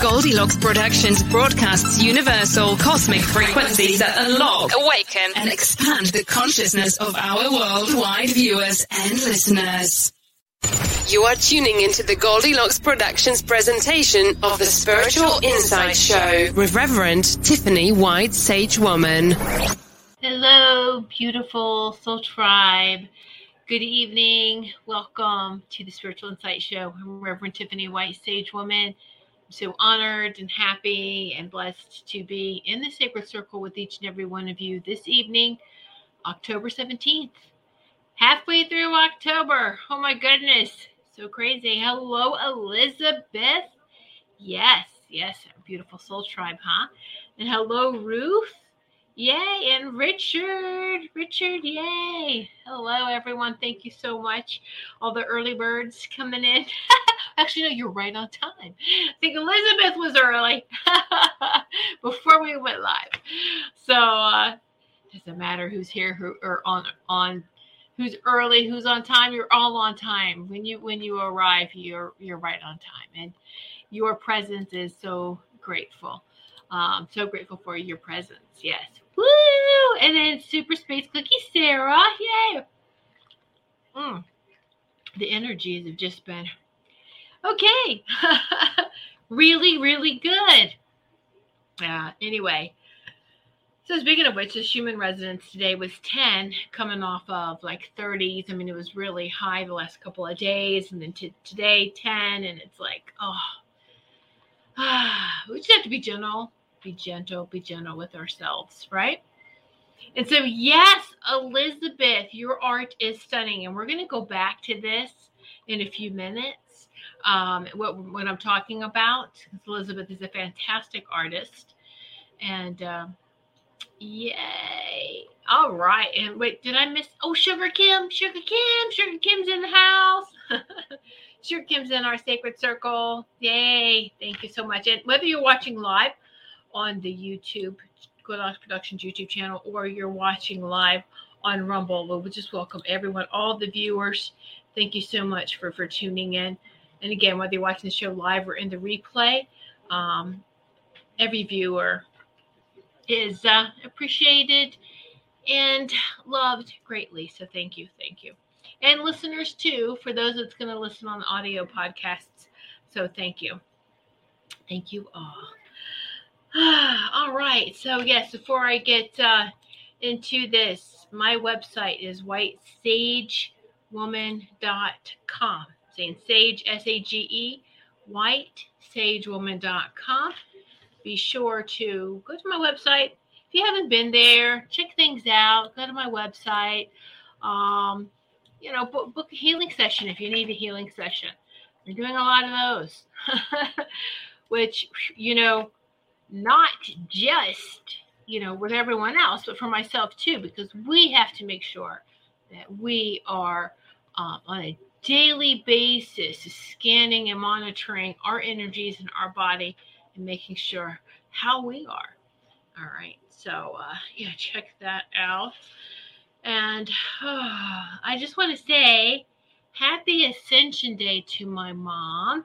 Goldilocks Productions broadcasts universal cosmic frequencies that unlock, awaken, and expand the consciousness of our worldwide viewers and listeners. You are tuning into the Goldilocks Productions presentation of the Spiritual Insight Show with Reverend Tiffany White Sage Woman. Hello, beautiful soul tribe. Good evening. Welcome to the Spiritual Insight Show. I'm Reverend Tiffany White Sage Woman. So honored and happy and blessed to be in the sacred circle with each and every one of you this evening, October 17th. Halfway through October. Oh my goodness. So crazy. Hello, Elizabeth. Yes, yes, beautiful soul tribe, huh? And hello, Ruth. Yay, and Richard. Richard, yay. Hello, everyone. Thank you so much. All the early birds coming in. Actually, no, you're right on time. I think Elizabeth was early before we went live. So, uh, doesn't matter who's here who or on on who's early, who's on time. You're all on time. When you when you arrive, you're you're right on time, and your presence is so grateful. Um, so grateful for your presence. Yes. Woo! And then Super Space Cookie Sarah. Yay! Mm. The energies have just been okay. really, really good. Uh, anyway, so speaking of which, the human resonance today was 10, coming off of like 30s. I mean, it was really high the last couple of days, and then t- today 10, and it's like, oh, we just have to be gentle, be gentle, be gentle with ourselves, right? And so, yes, Elizabeth, your art is stunning, and we're going to go back to this in a few minutes. Um, what what I'm talking about, Elizabeth is a fantastic artist, and. Uh, Yay. All right. And wait, did I miss? Oh, Sugar Kim. Sugar Kim. Sugar Kim's in the house. Sugar Kim's in our sacred circle. Yay. Thank you so much. And whether you're watching live on the YouTube, Goldilocks Productions YouTube channel, or you're watching live on Rumble, we just welcome everyone, all the viewers. Thank you so much for, for tuning in. And again, whether you're watching the show live or in the replay, um, every viewer is uh, appreciated and loved greatly. So thank you, thank you, and listeners too. For those that's going to listen on the audio podcasts, so thank you, thank you all. all right. So yes, before I get uh, into this, my website is whitesagewoman.com. Saying sage, S A G E, whitesagewoman.com. Be sure to go to my website. If you haven't been there, check things out. Go to my website. Um, you know, book, book a healing session if you need a healing session. We're doing a lot of those, which, you know, not just you know, with everyone else, but for myself too, because we have to make sure that we are um, on a daily basis scanning and monitoring our energies and our body and making sure how we are. All right. So, uh, yeah, check that out. And uh, I just want to say happy Ascension Day to my mom.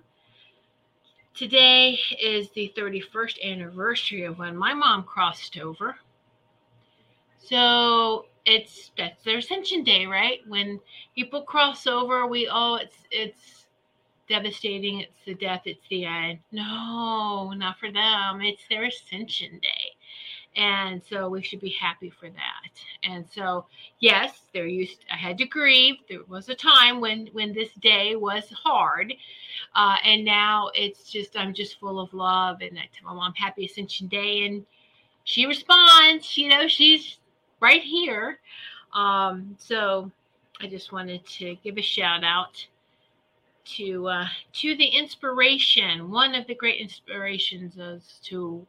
Today is the 31st anniversary of when my mom crossed over. So it's that's their ascension day, right? When people cross over, we oh it's it's devastating, it's the death, it's the end. No, not for them. It's their ascension day and so we should be happy for that. And so yes there used i had to grieve. There was a time when when this day was hard. Uh, and now it's just i'm just full of love. And i tell my mom happy ascension day. And she responds you know she's right here. Um, so i just wanted to give a shout out to uh, to the inspiration one of the great inspirations is to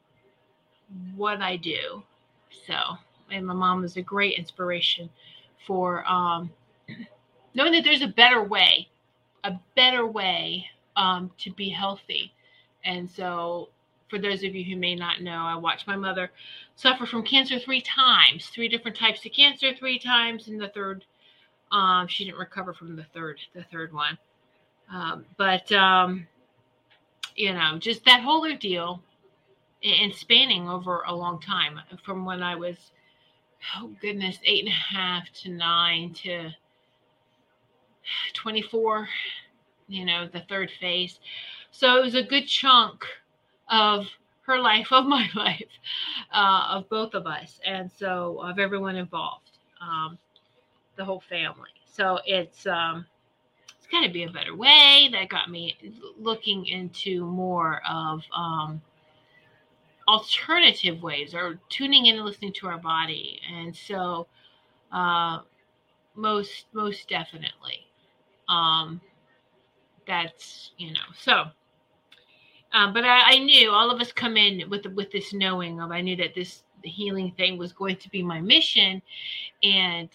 what I do. So, and my mom was a great inspiration for um, knowing that there's a better way, a better way um, to be healthy. And so, for those of you who may not know, I watched my mother suffer from cancer three times, three different types of cancer, three times, and the third, um, she didn't recover from the third, the third one. Um, but um, you know, just that whole ordeal and spanning over a long time from when I was, oh goodness, eight and a half to nine to 24, you know, the third phase. So it was a good chunk of her life, of my life, uh, of both of us, and so of everyone involved, um, the whole family. So it's um, it's got to be a better way. That got me looking into more of um, alternative ways or tuning in and listening to our body. And so uh, most most definitely. Um, that's you know so um, but I, I, knew all of us come in with with this knowing of I knew that this healing thing was going to be my mission, and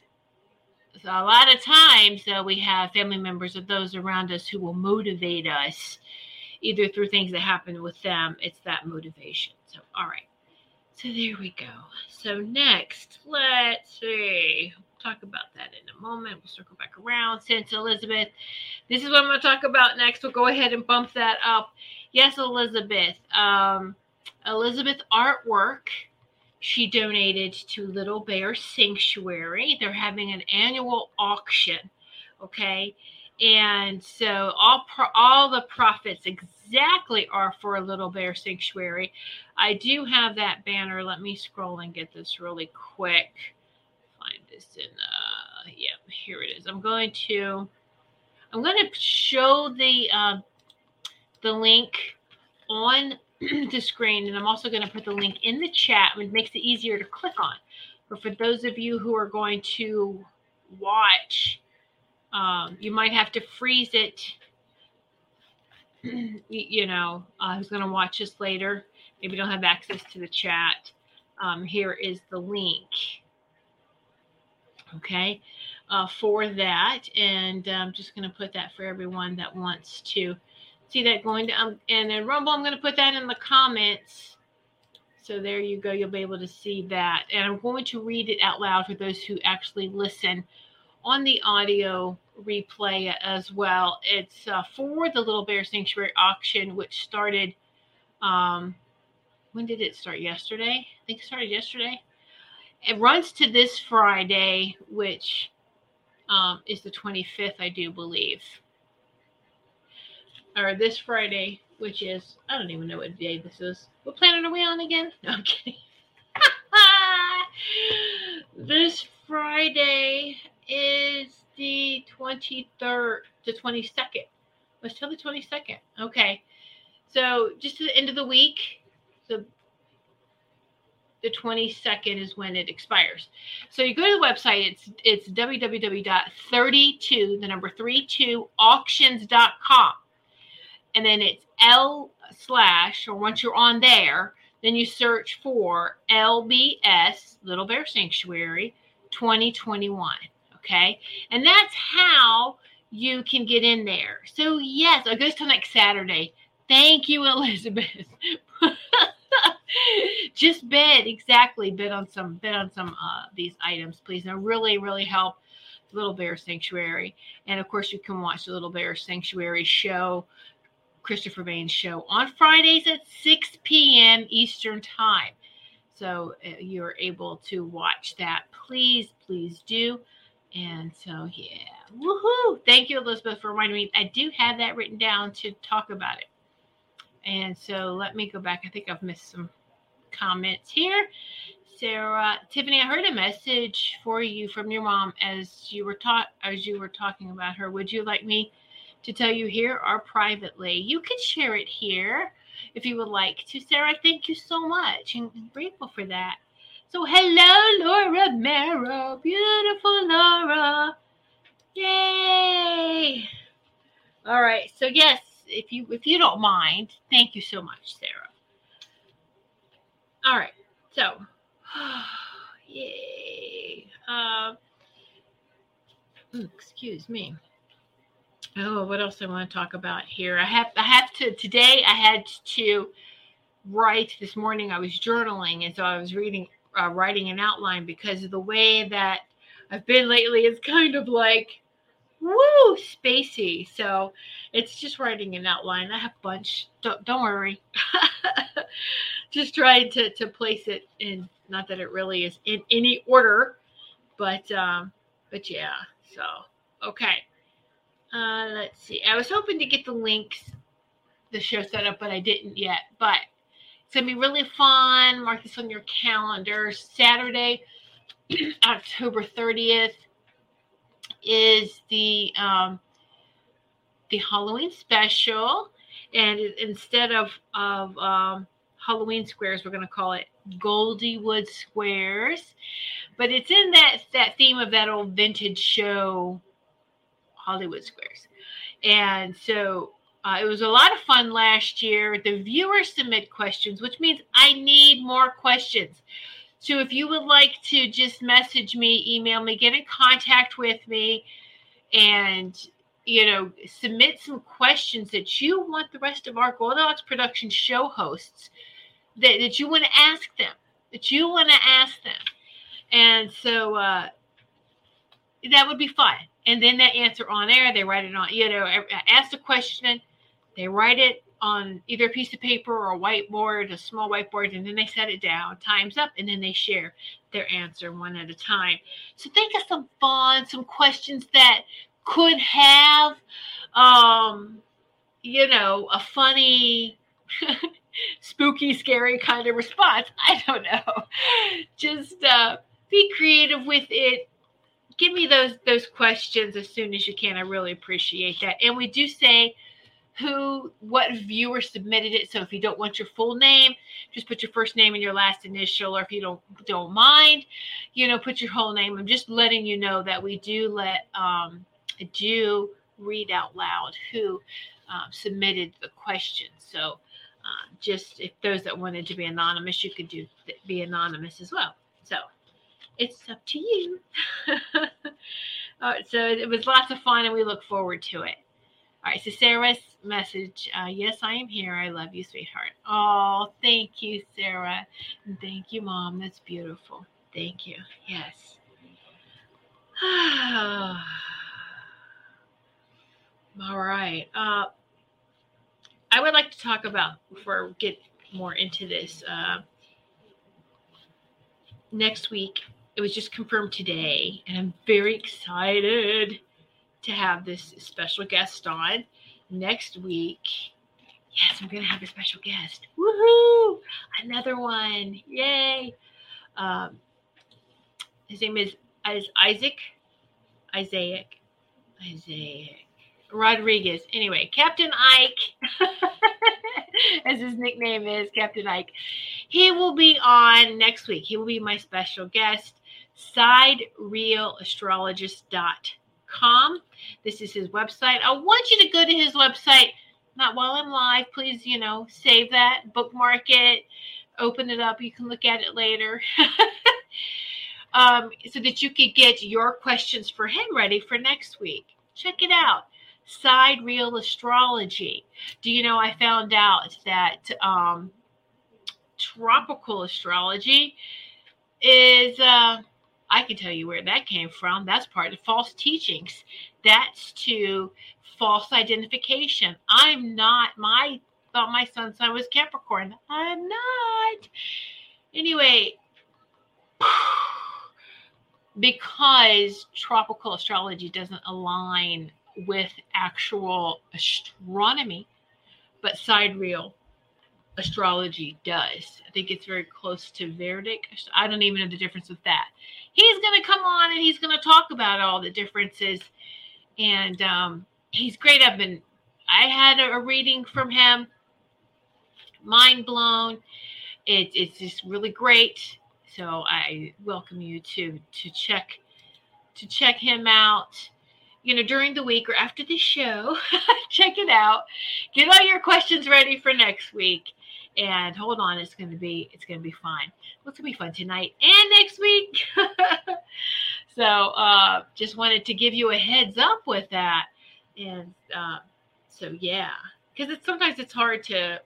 so a lot of times uh, we have family members of those around us who will motivate us either through things that happen with them. It's that motivation. So, all right. So there we go. So next, let's see. We'll talk about that in a moment. We'll circle back around. Since Elizabeth, this is what I'm going to talk about next. We'll go ahead and bump that up. Yes, Elizabeth. Um, Elizabeth artwork. She donated to Little Bear Sanctuary. They're having an annual auction. Okay, and so all pro- all the profits exactly are for a little bear sanctuary. I do have that banner. Let me scroll and get this really quick. Find this in uh yeah here it is. I'm going to i'm going to show the uh, the link on the screen and i'm also going to put the link in the chat which makes it easier to click on. But for those of you who are going to watch um, you might have to freeze it. you know, uh, who's going to watch this later? Maybe don't have access to the chat. Um, here is the link. Okay, uh, for that, and I'm just going to put that for everyone that wants to see that going to. Um, and then Rumble, I'm going to put that in the comments. So there you go. You'll be able to see that, and I'm going to read it out loud for those who actually listen on the audio replay as well. It's uh, for the Little Bear Sanctuary auction, which started um, when did it start? Yesterday? I think it started yesterday. It runs to this Friday, which um, is the 25th, I do believe. Or this Friday, which is, I don't even know what day this is. What planet are we on again? No, I'm kidding. this Friday is the 23rd, the 22nd. Let's tell the 22nd. Okay. So just to the end of the week, the the 22nd is when it expires. So you go to the website, it's it's www.32, the number 32 auctions.com. And then it's L slash, or once you're on there, then you search for LBS, Little Bear Sanctuary 2021. Okay. And that's how you can get in there. So, yes, it goes till next Saturday. Thank you, Elizabeth. Just bid exactly bid on some bid on some uh, these items, please. And really, really help Little Bear Sanctuary. And of course, you can watch the Little Bear Sanctuary show, Christopher Bain's show, on Fridays at 6 p.m. Eastern Time. So uh, you're able to watch that. Please, please do. And so, yeah, woohoo! Thank you, Elizabeth, for reminding me. I do have that written down to talk about it. And so let me go back. I think I've missed some comments here. Sarah, Tiffany, I heard a message for you from your mom as you were taught as you were talking about her. Would you like me to tell you here or privately? You can share it here if you would like to. Sarah, thank you so much. I'm grateful for that. So hello, Laura Mero. Beautiful Laura. Yay. All right. So yes, if you if you don't mind, thank you so much, Sarah. All right, so yay. Uh, excuse me. Oh, what else I want to talk about here? I have I have to today. I had to write this morning. I was journaling, and so I was reading, uh, writing an outline because of the way that I've been lately. Is kind of like woo spacey. So it's just writing an outline. I have a bunch. Don't, don't worry. Just trying to to place it in not that it really is in any order but um but yeah so okay. Uh let's see. I was hoping to get the links the show set up but i didn't yet. But it's gonna be really fun mark this on your calendar saturday october 30th is the um, the Halloween special, and instead of of um, Halloween squares, we're going to call it Goldywood squares. But it's in that that theme of that old vintage show, Hollywood squares, and so. Uh, it was a lot of fun last year. The viewers submit questions, which means I need more questions. So if you would like to just message me, email me, get in contact with me, and you know, submit some questions that you want the rest of our Goldilocks production show hosts that, that you want to ask them, that you want to ask them. And so uh, that would be fun. And then that answer on air, they write it on, you know, ask the question, they write it on either a piece of paper or a whiteboard, a small whiteboard, and then they set it down, time's up, and then they share their answer one at a time. So think of some fun, some questions that could have, um, you know, a funny, spooky, scary kind of response. I don't know. Just uh, be creative with it. Give me those those questions as soon as you can. I really appreciate that. And we do say who, what viewer submitted it. So if you don't want your full name, just put your first name and your last initial, or if you don't don't mind, you know, put your whole name. I'm just letting you know that we do let um, do read out loud who um, submitted the question. So uh, just if those that wanted to be anonymous, you could do be anonymous as well. So it's up to you. so it was lots of fun, and we look forward to it. All right, so Sarah's message. Uh, yes, I am here. I love you, sweetheart. Oh, thank you, Sarah. And thank you, Mom. That's beautiful. Thank you. Yes. All right. Uh, I would like to talk about before we get more into this uh, next week. It was just confirmed today, and I'm very excited to have this special guest on next week. Yes, I'm going to have a special guest. Woohoo! Another one. Yay. Um, his name is, is Isaac. Isaac. Isaac. Rodriguez. Anyway, Captain Ike, as his nickname is, Captain Ike. He will be on next week. He will be my special guest. SideRealAstrologist.com. This is his website. I want you to go to his website not while I'm live. Please, you know, save that, bookmark it, open it up. You can look at it later. um, so that you could get your questions for him ready for next week. Check it out. Sidereal Astrology. Do you know I found out that um, tropical astrology is, uh, I can tell you where that came from. That's part of false teachings. That's to false identification. I'm not my thought my sun sign was Capricorn. I'm not. Anyway, because tropical astrology doesn't align with actual astronomy, but sidereal astrology does. I think it's very close to Vedic. I don't even know the difference with that. He's going to come on and he's going to talk about all the differences. And um, he's great. I've been, I had a, a reading from him, mind blown. It, it's just really great. So I welcome you to to check to check him out. You know, during the week or after the show, check it out. Get all your questions ready for next week. And hold on, it's gonna be it's gonna be fun. It's gonna be fun tonight and next week? so uh just wanted to give you a heads up with that. And uh, so yeah because it's sometimes it's hard to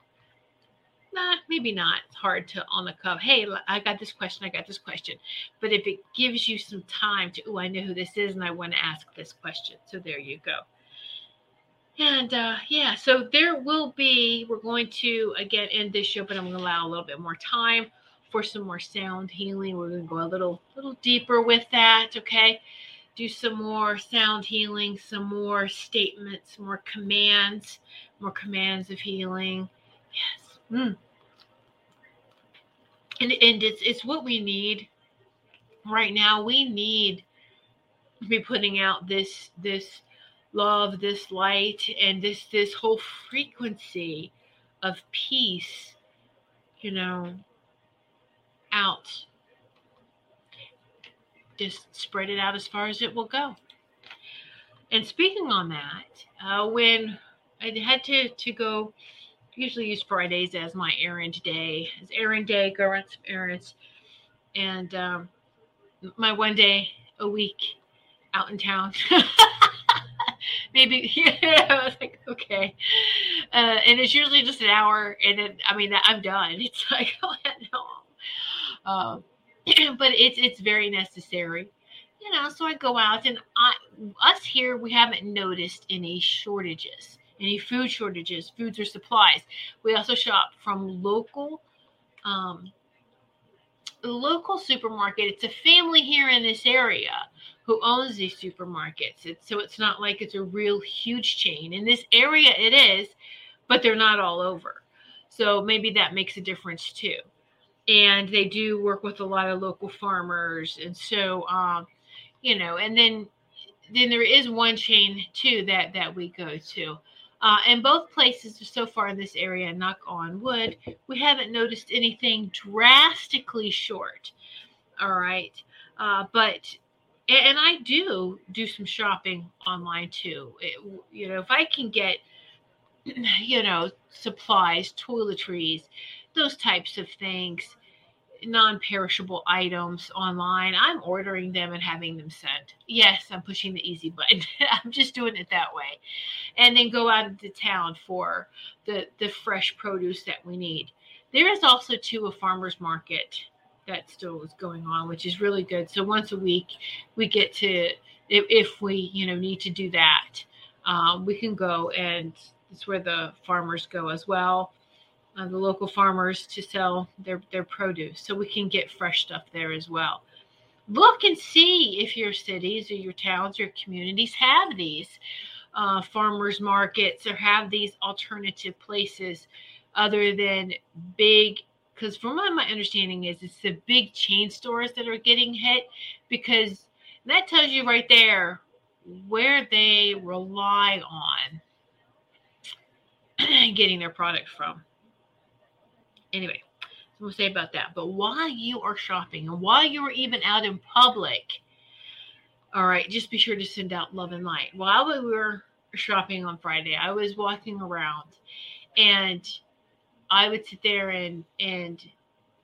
nah maybe not. It's hard to on the cuff hey i got this question i got this question. But if it gives you some time to oh i know who this is and i want to ask this question. So there you go and uh, yeah so there will be we're going to again end this show but i'm going to allow a little bit more time for some more sound healing we're going to go a little little deeper with that okay do some more sound healing, some more statements, more commands, more commands of healing. Yes. Mm. And, and it's it's what we need right now. We need to be putting out this this love, this light, and this this whole frequency of peace, you know, out just spread it out as far as it will go. And speaking on that, uh, when I had to to go, usually use Fridays as my errand day, as errand day, go run some errands, and um, my one day a week out in town. Maybe yeah, I was like, okay, uh, and it's usually just an hour, and then I mean I'm done. It's like oh no. Um, but it's it's very necessary you know so i go out and i us here we haven't noticed any shortages any food shortages foods or supplies we also shop from local um local supermarket it's a family here in this area who owns these supermarkets. It's, so it's not like it's a real huge chain. In this area it is but they're not all over. So maybe that makes a difference too. And they do work with a lot of local farmers. And so um, you know and then then there is one chain too that that we go to. Uh, and both places so far in this area knock on wood we haven't noticed anything drastically short. All right? Uh, but and i do do some shopping online too it, you know if i can get you know supplies toiletries those types of things, non-perishable items online. I'm ordering them and having them sent. Yes, I'm pushing the easy button. I'm just doing it that way. And then go out into town for the the fresh produce that we need. There is also too a farmers market that still is going on, which is really good. So once a week we get to if, we you know need to do that, um, we can go and it's where the farmers go as well uh, the local farmers to sell their, their produce so we can get fresh stuff there as well. Look and see if your cities or your towns or communities have these uh, farmers markets or have these alternative places other than big because from my, my understanding is it's the big chain stores that are getting hit because that tells you right there where they rely on getting their product from. Anyway, so we'll say about that. But while you are shopping and while you are even out in public, all right, just be sure to send out love and light. While we were shopping on Friday, I was walking around and I would sit there and and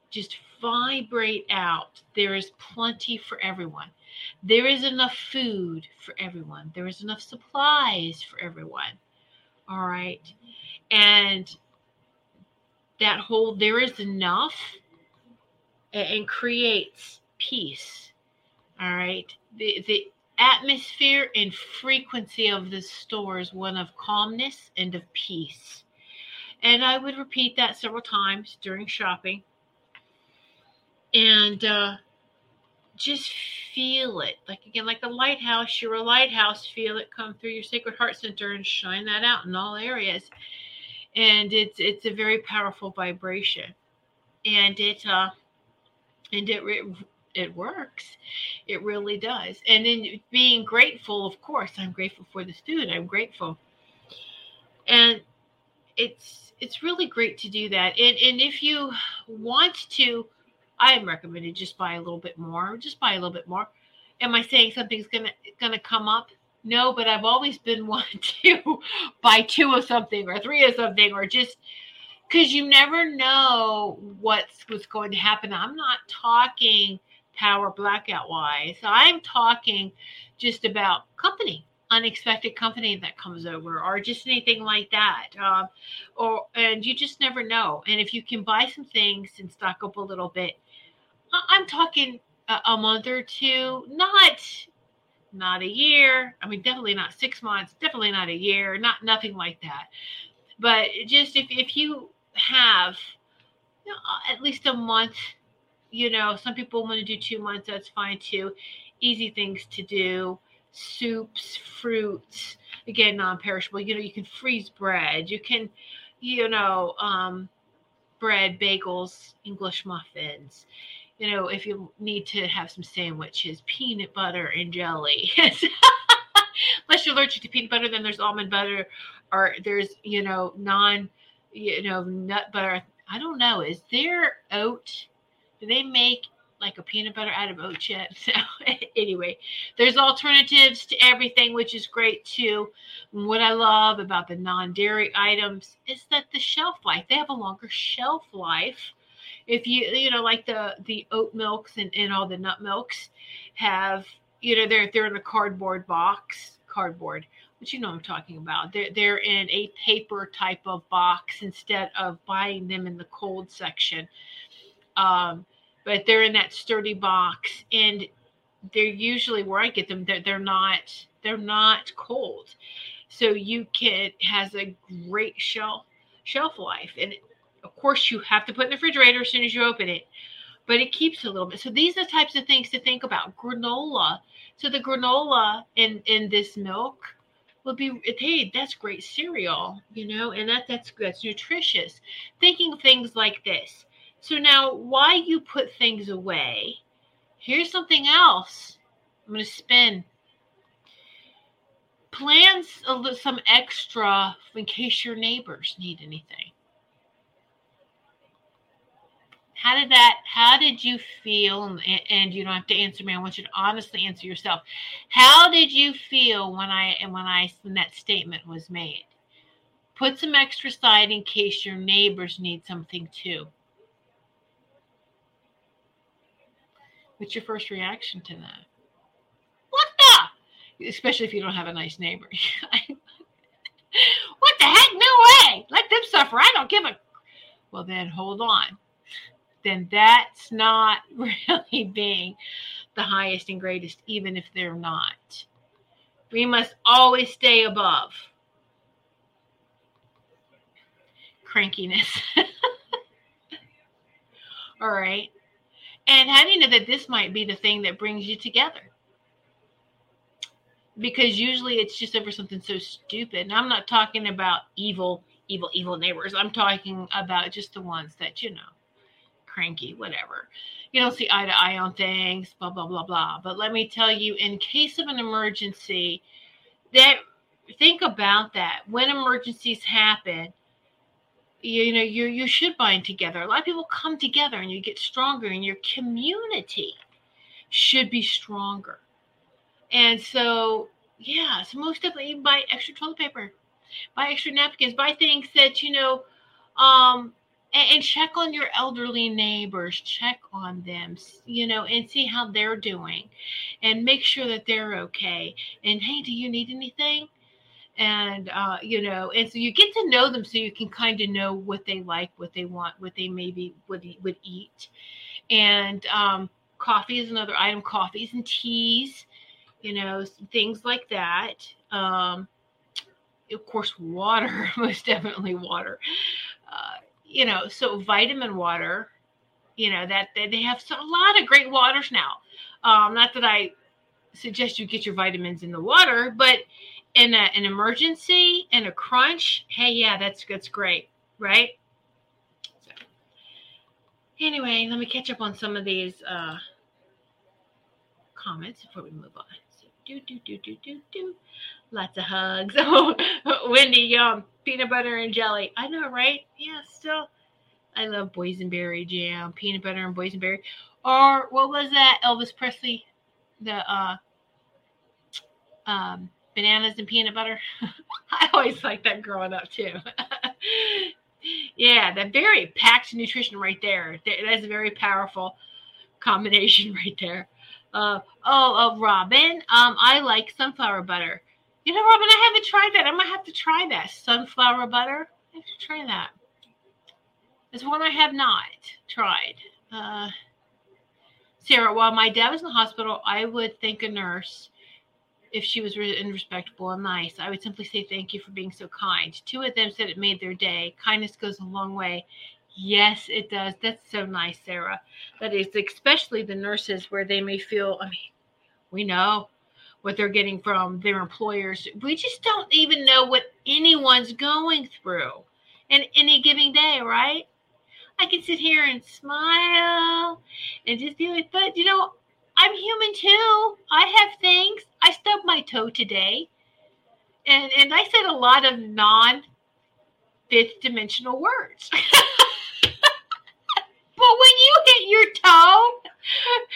just vibrate out. There is plenty for everyone. There is enough food for everyone. There is enough supplies for everyone. All right. And that whole there is enough and creates peace. All right. The the atmosphere and frequency of the store is one of calmness and of peace. And I would repeat that several times during shopping. And uh, just feel it. Like again, like the lighthouse, you're a lighthouse, feel it come through your Sacred Heart Center and shine that out in all areas. And it's it's a very powerful vibration. And it uh and it it, it works. It really does. And then being grateful, of course, I'm grateful for the student. I'm grateful. And it's it's really great to do that. And and if you want to I am recommended just buy a little bit more. Just buy a little bit more. Am I saying something's gonna gonna come up? No, but I've always been one to buy two of something or three of something or just because you never know what's what's going to happen. I'm not talking power blackout wise. I'm talking just about company, unexpected company that comes over, or just anything like that. Um, or and you just never know. And if you can buy some things and stock up a little bit, I'm talking a, a month or two, not not a year. I mean, definitely not six months, definitely not a year, not nothing like that. But just if if you have you know, at least a month, you know, some people want to do two months, that's fine too. Easy things to do, soups, fruits, again, non-perishable. You know, you can freeze bread, you can, you know, um, bread, bagels, English muffins you know, if you need to have some sandwiches, peanut butter and jelly. Unless you're allergic to peanut butter, then there's almond butter, or there's you know non, you know nut butter. I don't know. Is there oat? Do they make like a peanut butter out of oat chips? So anyway, there's alternatives to everything, which is great too. what I love about the non-dairy items is that the shelf life. They have a longer shelf life if you you know like the the oat milks and, and all the nut milks have you know they're they're in a cardboard box cardboard which you know I'm talking about they're they're in a paper type of box instead of buying them in the cold section um but they're in that sturdy box and they're usually where I get them they're, they're not they're not cold so you can has a great shelf shelf life and of course, you have to put in the refrigerator as soon as you open it, but it keeps a little bit. So these are the types of things to think about. Granola. So the granola in in this milk will be hey, that's great cereal, you know, and that that's that's nutritious. Thinking things like this. So now, why you put things away? Here's something else. I'm going to spin. Plans some extra in case your neighbors need anything how did that how did you feel and, and, you don't have to answer me i want you to honestly answer yourself how did you feel when i and when i when that statement was made put some extra side in case your neighbors need something too what's your first reaction to that? What the? Especially if you don't have a nice neighbor. What the heck? No way! Let them suffer. I don't give a well then hold on. Then that's not really being the highest and greatest, even if they're not. We must always stay above. Crankiness. All right. And how do you know that this might be the thing that brings you together? Because usually it's just over something so stupid. And I'm not talking about evil, evil, evil neighbors. I'm talking about just the ones that, you know, cranky, whatever. You don't see eye to eye on things, blah, blah, blah, blah. But let me tell you, in case of an emergency, that think about that. When emergencies happen, you know you you should bind together. A lot of people come together and you get stronger and your community should be stronger. And so yeah so most definitely buy extra toilet paper buy extra napkins buy things that you know um and, and check on your elderly neighbors check on them you know and see how they're doing and make sure that they're okay. And hey do you need anything and uh, you know, and so you get to know them, so you can kind of know what they like, what they want, what they maybe would would eat. And um, coffee is another item. Coffees and teas, you know, things like that. Um, of course, water, most definitely water. Uh, you know, so vitamin water. You know that, that they have so, a lot of great waters now. Um, not that I suggest you get your vitamins in the water, but in a, an emergency in a crunch, hey, yeah, that's that's great, right? So, anyway, let me catch up on some of these uh, comments before we move on. So, do do do do do do. Lots of hugs. Oh, Wendy, yum, peanut butter and jelly. I know, right? Yeah, still. I love boysenberry jam, peanut butter and boysenberry. Or what was that? Elvis Presley, the uh, um, bananas and peanut butter. I always like that growing up too. yeah, that very packed nutrition right there. That's a very powerful combination right there. Uh, oh, oh, Robin, um, I like sunflower butter. You know, Robin, I haven't tried that. I might have to try that sunflower butter. I have to try that. It's one I have not tried. Uh, Sarah, while my dad was in the hospital, I would think a nurse if she was re- and respectable and nice. I would simply say thank you for being so kind. Two of them said it made their day. Kindness goes a long way. Yes, it does. That's so nice, Sarah. That is, especially the nurses where they may feel, I mean, we know what they're getting from their employers. We just don't even know what anyone's going through in any given day, right? I can sit here and smile and just be like, but you know, I'm human too. I have things. I stubbed my toe today. And and I said a lot of non fifth dimensional words. but when you hit your toe,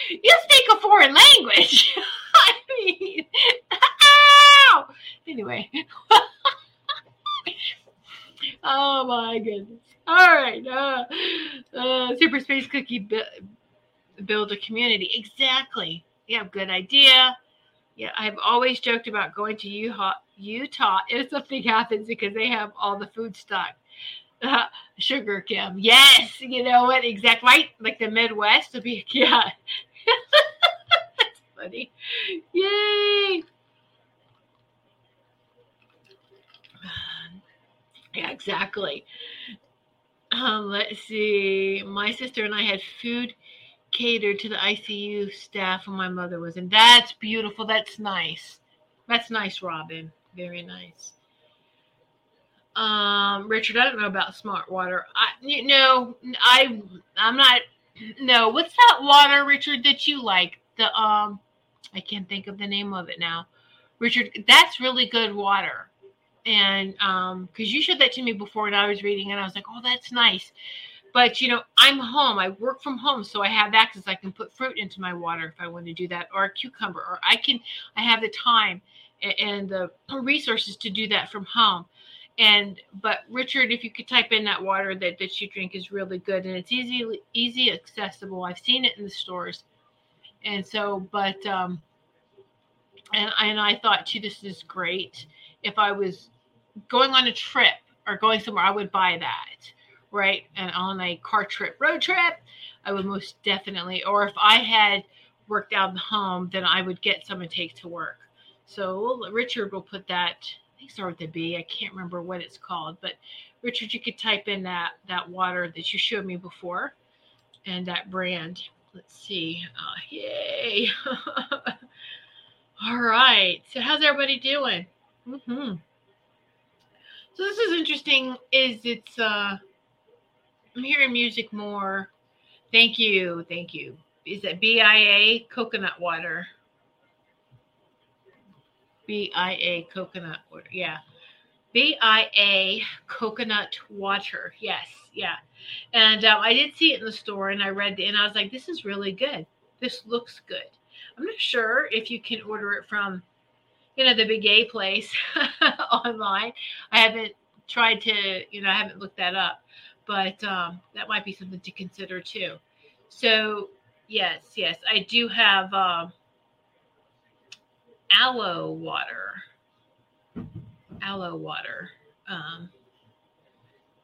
you speak a foreign language. I mean, ow! Anyway. oh my goodness. All right. Uh, uh, Super Space Cookie build a community. Exactly. Yeah, good idea. Yeah, I've always joked about going to Utah, Utah if something happens because they have all the food stock. Uh, sugar Kim. Yes, you know what? Exactly. Right? Like the Midwest would be, yeah. That's funny. Yay. Yeah, exactly. Um, let's see. My sister and I had food catered to the ICU staff when my mother was in. That's beautiful. That's nice. That's nice, Robin. Very nice. Um, Richard, I don't know about smart water. I you know, I I'm not no, what's that water, Richard, that you like? The um I can't think of the name of it now. Richard, that's really good water. And um, because you showed that to me before and I was reading and I was like, Oh, that's nice but you know i'm home. I work from home so i have access. I can put fruit into my water if i want to do that or a cucumber or i can i have the time and the resources to do that from home. And but richard if you could type in that water that, that you drink is really good and it's easy easy accessible. I've seen it in the stores. And so but um and, and i thought too this is great. If i was going on a trip or going somewhere i would buy that right? And on a car trip, road trip, I would most definitely, or if I had worked out the home, then I would get some and take to work. So Richard will put that. I think start with the B. I can't remember what it's called, but Richard, you could type in that that water that you showed me before, and that brand. Let's see. Uh, yay. All right. So how's everybody doing? Mm-hmm. So this is interesting. Is it's uh I'm hearing music more. Thank you. Thank you. Is it BIA coconut water? BIA coconut water. Yeah. BIA coconut water. Yes. Yeah. And um, I did see it in the store and I read it and I was like, this is really good. This looks good. I'm not sure if you can order it from, you know, the Big A place online. I haven't tried to, you know, I haven't looked that up, but um, that might be something to consider too. So, yes, yes, I do have um, aloe water. Aloe water. Um,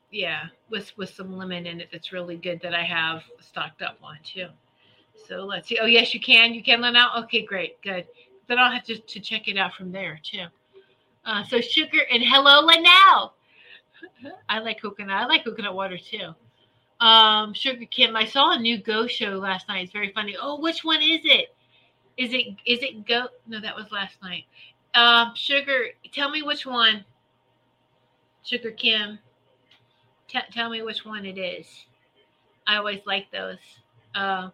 yeah, with with some lemon in it that's really good that I have stocked up on too. So let's see. Oh yes, you can. You can learn out. Okay, great, good. Then I'll have to, to check it out from there too. Uh, so sugar and hello now. I like coconut. I like coconut water too. Um, Sugar Kim. I saw a new Go show last night. It's very funny. Oh, which one is it? Is it is it Go? No, that was last night. Um, Sugar, tell me which one. Sugar Kim. T- tell me which one it is. I always like those. Uh,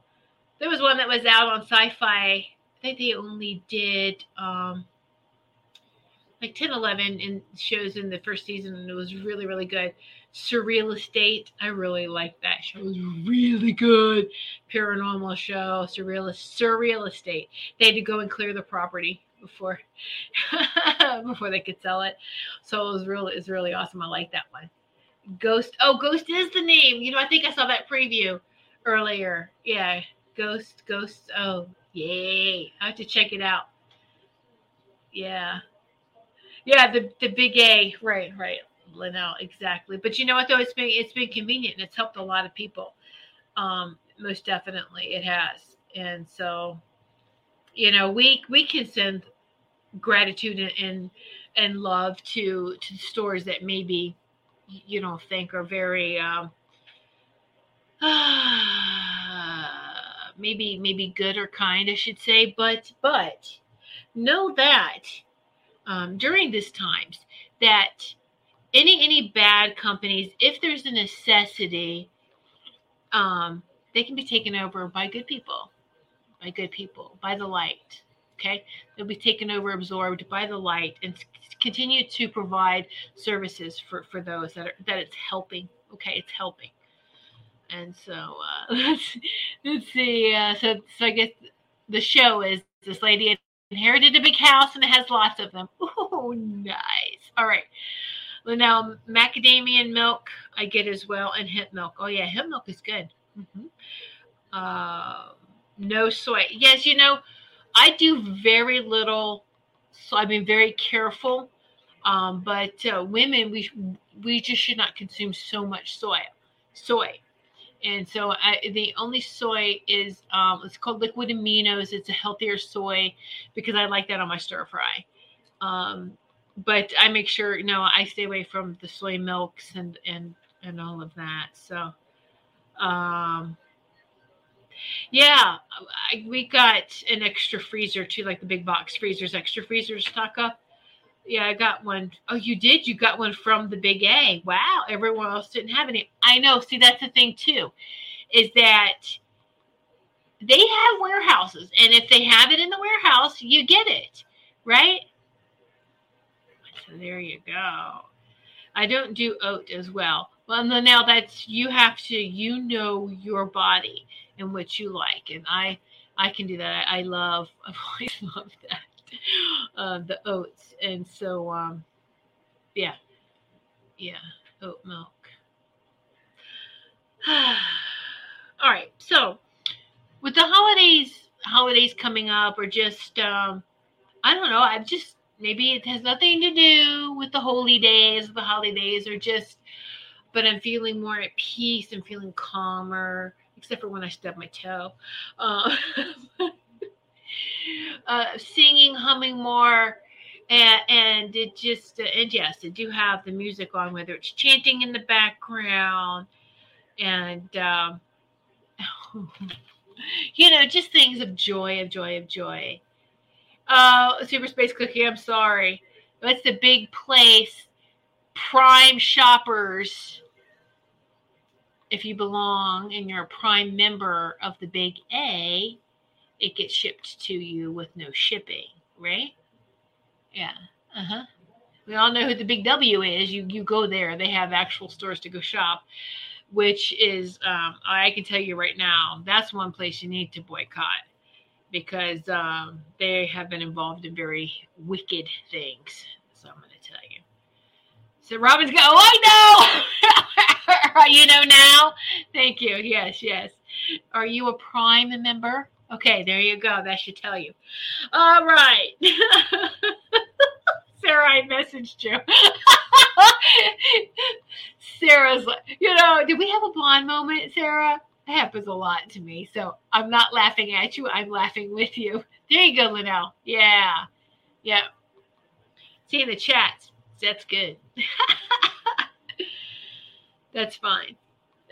there was one that was out on Syfy. I think they only did um, like 10, 11 in shows in the first season, and it was really, really good. Surreal Estate. I really liked that show. It was really good. Paranormal show. Surreal Surreal Estate. They had to go and clear the property before before they could sell it. So it was really it's really awesome. I like that one. Ghost. Oh, Ghost is the name. You know, I think I saw that preview earlier. Yeah, Ghost. Ghost. Oh, yay! I have to check it out. Yeah, yeah. The the big A. Right, right. Linnell, exactly. But you know what though? It's been it's been convenient and it's helped a lot of people. Um, most definitely, it has. And so, you know, we we can send gratitude and and, love to to stores that maybe you don't think are very um, maybe maybe good or kind, I should say. But but know that um, during these times that any any bad companies, if there's a necessity, um, they can be taken over by good people, by good people, by the light. Okay, they'll be taken over, absorbed by the light, and continue to provide services for for those that are that it's helping. Okay, it's helping. And so uh, let's let's see. Uh, so so I guess the show is this lady inherited a big house and it has lots of them. Oh, nice. All right. Well, now macadamia milk I get as well, and hemp milk. Oh yeah, hemp milk is good. Mm-hmm. Uh, no soy. Yes, you know, I do very little, so I've been very careful. Um, but uh, women, we we just should not consume so much soy. Soy. And so I, the only soy is um, it's called liquid aminos. It's a healthier soy because I like that on my stir fry. Um, but I make sure know I stay away from the soy milks and and and all of that. So, um, yeah, I, we got an extra freezer too, like the big box freezers, extra freezers up. Yeah, I got one. Oh, you did? You got one from the Big A. Wow, everyone else didn't have any. I know. See, that's the thing too, is that they have warehouses, and if they have it in the warehouse, you get it, right? So there you go. I don't do oat as well. Well, now that's you have to you know your body and what you like, and I I can do that. I, I love I've always loved that uh, the oats, and so um, yeah, yeah, oat milk. All right, so with the holidays holidays coming up, or just um, I don't know, I've just maybe it has nothing to do with the holy days, the holidays, or just, but I'm feeling more at peace and feeling calmer, except for when I stub my toe. Uh, uh, singing, humming more. And, and it just, uh, and yes, I do have the music on, whether it's chanting in the background and, um, you know, just things of joy, of joy, of joy. Uh, Super Space Cookie, I'm sorry. That's the big place. Prime shoppers. If you belong and you're a prime member of the big A, it gets shipped to you with no shipping, right? Yeah. Uh huh. We all know who the big W is. You you go there. They have actual stores to go shop, which is um, I can tell you right now that's one place you need to boycott because um, they have been involved in very wicked things. So I'm going to tell you. So Robin's go. Oh, I know. you know now. Thank you. Yes, yes. Are you a Prime member? Okay, there you go. That should tell you. All right. Sarah, I messaged you. Sarah's like, you know, did we have a blonde moment, Sarah? That happens a lot to me. So I'm not laughing at you. I'm laughing with you. There you go, Linnell. Yeah. Yeah. See in the chat. That's good. That's fine.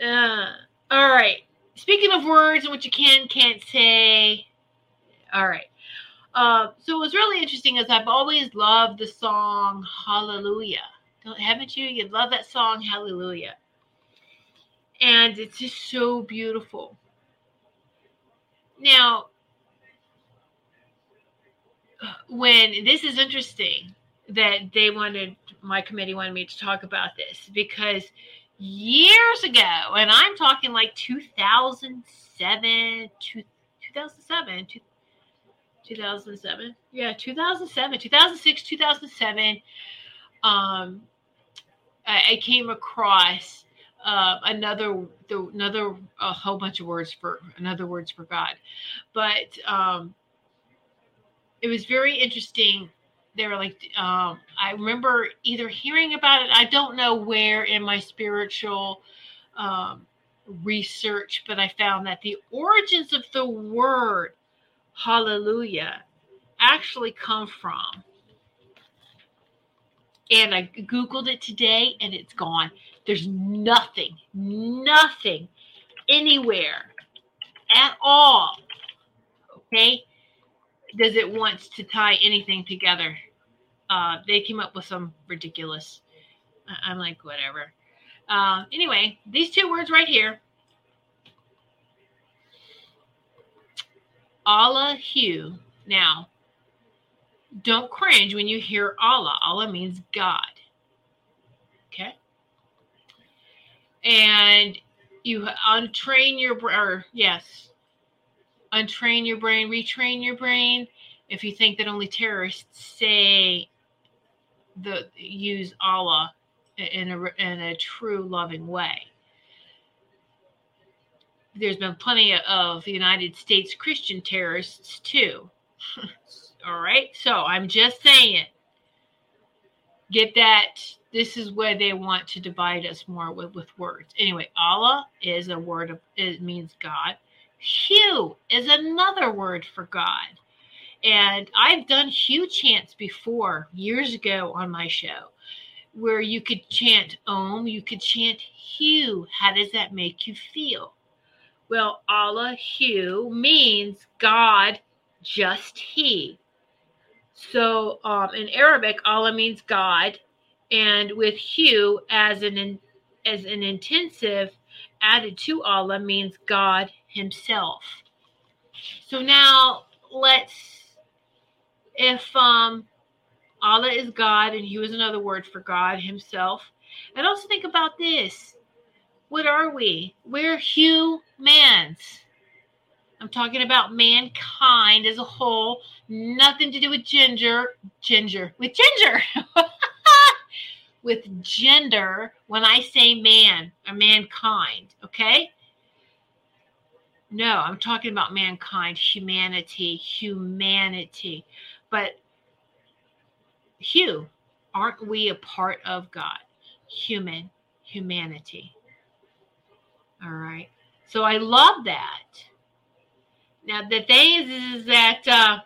Uh, all right. Speaking of words and what you can, can't say. All right. Uh, so it was really interesting as I've always loved the song Hallelujah. Don't, haven't you? You love that song, Hallelujah. And it's just so beautiful. Now, when this is interesting that they wanted, my committee wanted me to talk about this because years ago, and I'm talking like 2007, 2007, 2007. Yeah, 2007, 2006, 2007. Um, I, I came across uh, another the, another a whole bunch of words for another words for God, but um, it was very interesting. They were like, um, I remember either hearing about it. I don't know where in my spiritual um, research, but I found that the origins of the word hallelujah actually come from. And I Googled it today and it's gone. There's nothing, nothing anywhere at all. Okay. Does it want to tie anything together? Uh, they came up with some ridiculous. I'm like, whatever. Uh, anyway, these two words right here Allah Hu. Now, don't cringe when you hear Allah. Allah means God. Okay? And you untrain your or yes, untrain your brain, retrain your brain. If you think that only terrorists say the use Allah in a in a true loving way there's been plenty of United States Christian terrorists too. All right. So I'm just saying, get that. This is where they want to divide us more with, with words. Anyway, Allah is a word of, it means God. Hu is another word for God. And I've done Hu chants before years ago on my show where you could chant Om, you could chant Hu. How does that make you feel? Well, Allah Hu means God, just He. So um, in Arabic, Allah means God, and with Hu as an as an intensive added to Allah means God Himself. So now let's, if um, Allah is God and Hu is another word for God Himself, and also think about this what are we? We're humans. I'm talking about mankind as a whole. Nothing to do with ginger. Ginger. With ginger. with gender when I say man or mankind. Okay? No, I'm talking about mankind, humanity, humanity. But Hu, aren't we a part of God? Human, humanity. All right. So I love that. Now the thing is, is that uh,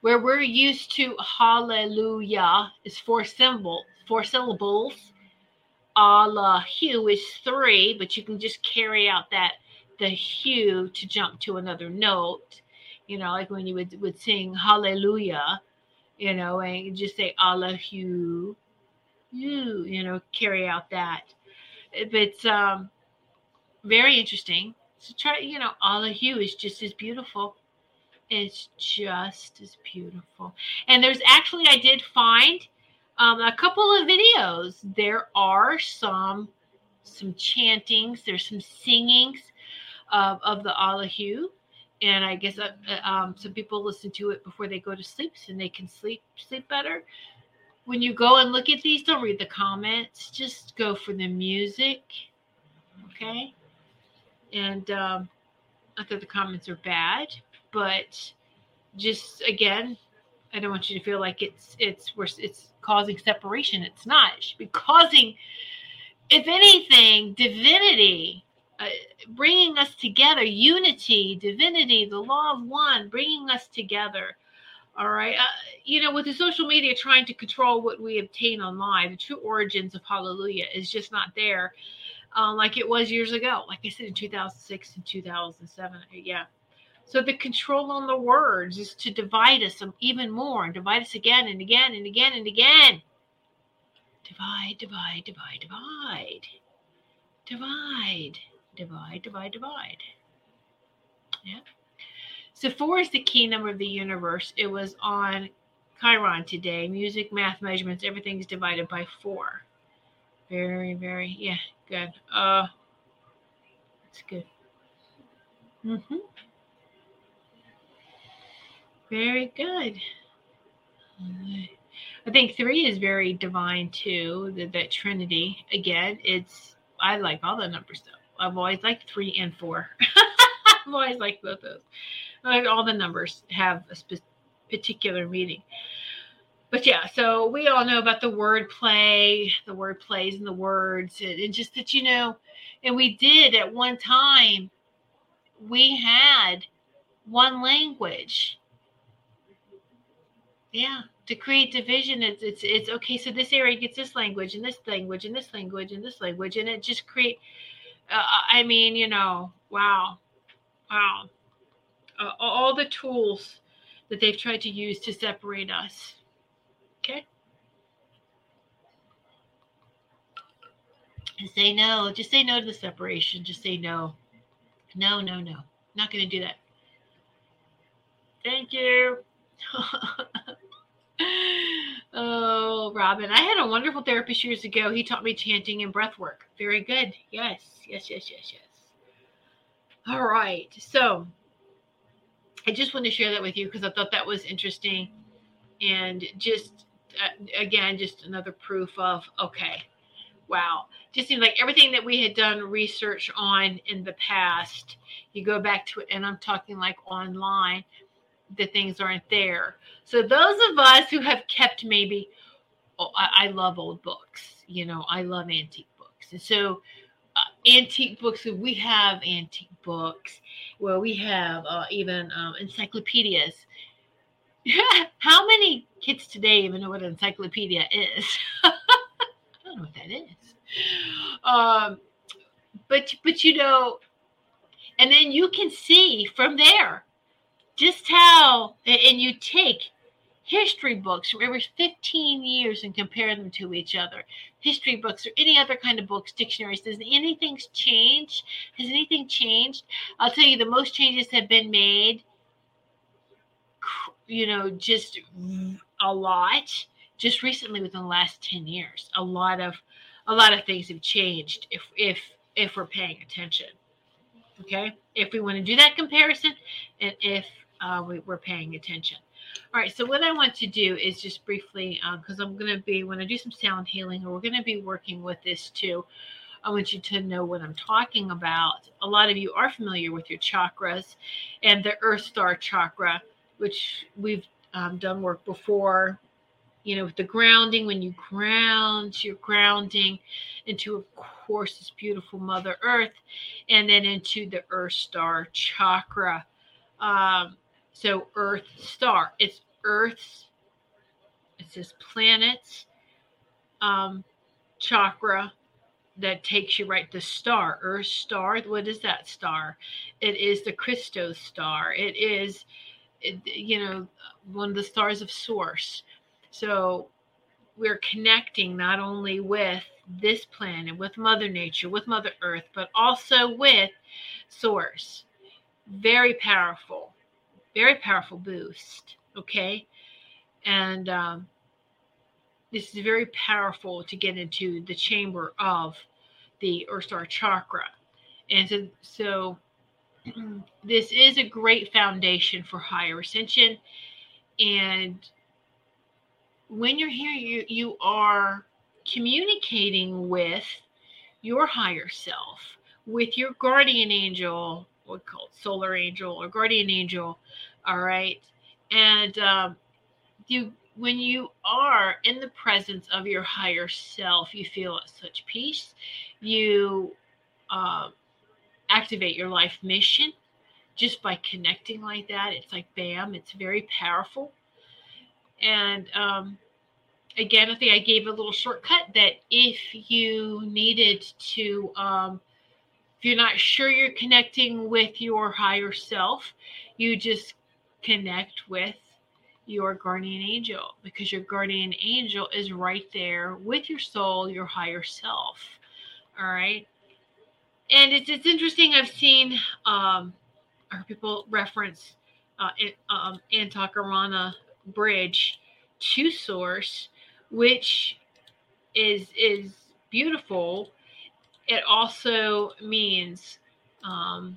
where we're used to hallelujah is four symbol, four syllables. Allah, Hu is three, but you can just carry out that the Hu to jump to another note. You know, like when you would, would sing hallelujah, you know, and you just say Allah you, you know, carry out that. It's um very interesting. So try, you know, Allah Hu is just as beautiful. It's just as beautiful. And there's actually, I did find um, a couple of videos. There are some some chantings. There's some singings of, of the Allahu. And I guess uh, uh, um, some people listen to it before they go to sleep so they can sleep sleep better. When you go and look at these, don't read the comments. Just go for the music. Okay. And um, that the comments are bad, but just again, I don't want you to feel like it's it's it's causing separation. It's not. It should be causing if anything, divinity, uh, bringing us together, unity, divinity, the law of one, bringing us together. All right. Uh, you know, with the social media trying to control what we obtain online, the true origins of hallelujah is just not there um, like it was years ago. Like I said, in 2006 and 2007. Yeah. So the control on the words is to divide us even more and divide us again and again and again and again. Divide, divide, divide, divide. Divide, divide, divide, divide. Yeah. So four is the key number of the universe. It was on Chiron today. Music, math, measurements, everything's divided by four. Very, very, yeah, good. Uh, that's good. Mm-hmm. Very good. I think three is very divine too. That, that Trinity again. It's I like all the numbers though. I've always liked three and four. I've always liked both those. Like all the numbers have a spe- particular meaning. But yeah, so we all know about the word play, the word plays and the words, and, and just that you know, and we did at one time. We had one language. Yeah, to create division it's, it's it's okay so this area gets this language and this language and this language and this language and it just create uh, i mean you know wow wow. Uh, all the tools that they've tried to use to separate us. Okay? Say no. Just say no to the separation. Just say no. No no no. Not going to do that. Thank you. Oh, Robin. I had a wonderful therapist years ago. He taught me chanting and breath work. Very good. Yes, yes, yes, yes, yes. All right. So I just want to share that with you because I thought that was interesting. And just, uh, again, just another proof of, okay, wow. Just seems like everything that we had done research on in the past, you go back to it, and I'm talking like online, the things aren't there. So those of us who have kept maybe, oh, I, I, love old books. You know, I love antique books, and so antique books. We have antique books where we have uh, even um, encyclopedias. How many kids today even know what an encyclopedia is? I don't know what that is. Um, but but you know, and then you can see from there just how, and you take history books from every 15 years and compare them to each other. History books or any other kind of books, dictionaries. Does anything's changed? Has anything changed? I'll tell you, the most changes have been made, you know, just a lot, just recently within the last 10 years. A lot of, a lot of things have changed if, if, if we're paying attention. Okay. If we want to do that comparison and if uh, we, are paying attention. All right, so what I want to do is just briefly, because uh, I'm going to be, when I do some sound healing, or we're going to be working with this too, I want you to know what I'm talking about. A lot of you are familiar with your chakras and the Earth Star chakra, which we've um, done work before. You know, with the grounding, when you ground, you're grounding into, of course, this beautiful Mother Earth, and then into the Earth Star chakra. Um, so Earth star, it's Earth's, it says planets, um, chakra, that takes you right the star earth star. What is that star? It is the christos star. It is you know one of the stars of source. So we're connecting not only with this planet with mother nature with mother earth but also with source. Very powerful very powerful boost okay and um, this is very powerful to get into the chamber of the Earth Star chakra. And so, so this is a great foundation for higher ascension. And when you're here, you, you are communicating with your higher self, with your guardian angel, what called solar angel or guardian angel. All right. And um, you when you are in the presence of your higher self, you feel at such peace. You uh, activate your life mission just by connecting like that. It's like bam, it's very powerful. And um, again, I think I gave a little shortcut that if you needed to, um, if you're not sure you're connecting with your higher self, you just connect with your guardian angel because your guardian angel is right there with your soul, your higher self. All right. And it's, it's interesting. I've seen um, people reference uh, um, Antakarana Bridge to Source, which is is beautiful. It also means um,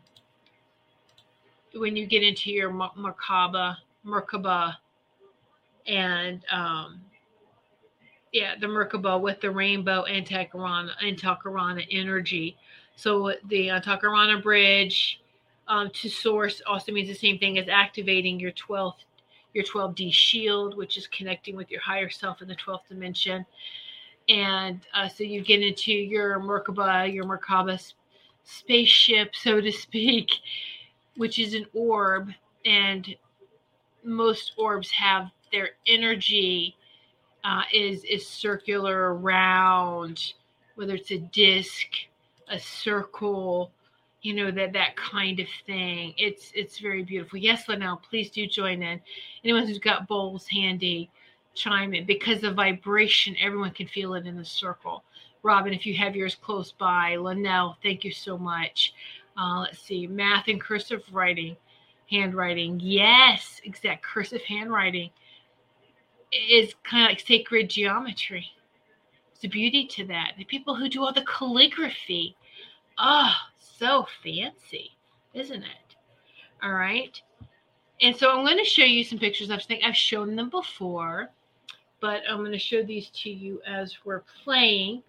when you get into your Merkaba, Merkaba and um, yeah, the Merkaba with the rainbow Antakarana, Antakarana energy. So the Antakarana bridge um, to source also means the same thing as activating your 12th your 12D shield, which is connecting with your higher self in the 12th dimension. And uh, so you get into your Merkaba, your Merkaba spaceship, so to speak, which is an orb. And most orbs have their energy uh, is is circular around, whether it's a disc, a circle, you know that that kind of thing. It's it's very beautiful. Yes, Linnell, please do join in. Anyone who's got bowls handy, chime in because the vibration, everyone can feel it in the circle. Robin, if you have yours close by, Linnell, thank you so much. Uh, let's see, math and cursive writing, handwriting. Yes, exact cursive handwriting is kind of like sacred geometry. There's a beauty to that. The people who do all the calligraphy, oh, so fancy, isn't it? All right. And so I'm going to show you some pictures. I think I've shown them before, but I'm going to show these to you as we're playing.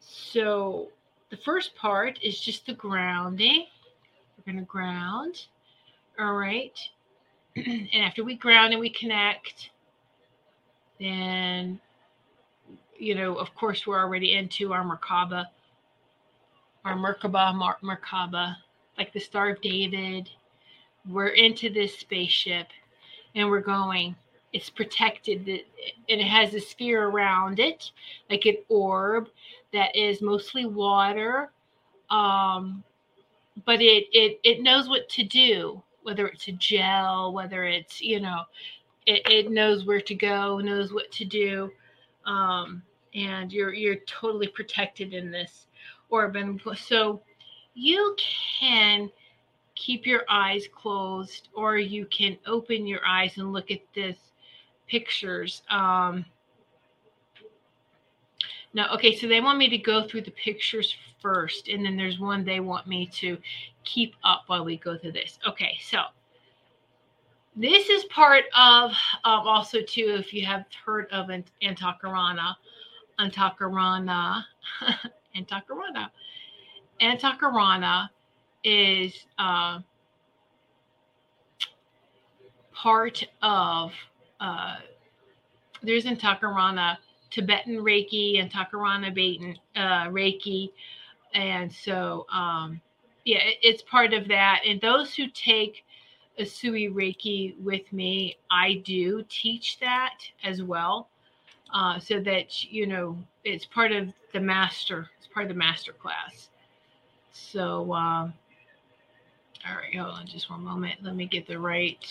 So the first part is just the grounding. We're going to ground. All right. and after we ground and we connect, then you know, of course, we're already into our Merkaba, our Merkaba, Mer- Merkaba, like the Star of David. We're into this spaceship and we're going. It's protected and it has a sphere around it, like an orb that is mostly water. Um, but it, it, it knows what to do, whether it's a gel, whether it's, you know, it, it knows where to go, knows what to do, um, and you're you're totally protected in this orb and So you can keep your eyes closed, or you can open your eyes and look at this pictures. Um, now, okay, so they want me to go through the pictures first, and then there's one they want me to keep up while we go through this. Okay, so this is part of um, also too if you have heard of antakarana antakarana antakarana antakarana is uh, part of uh, there's antakarana tibetan reiki antakarana Baton, uh, reiki and so um, yeah it, it's part of that and those who take Usui Reiki with me, I do teach that as well. Uh, so that, you know, it's part of the master, it's part of the master class. So, um, all right, hold on just one moment. Let me get the right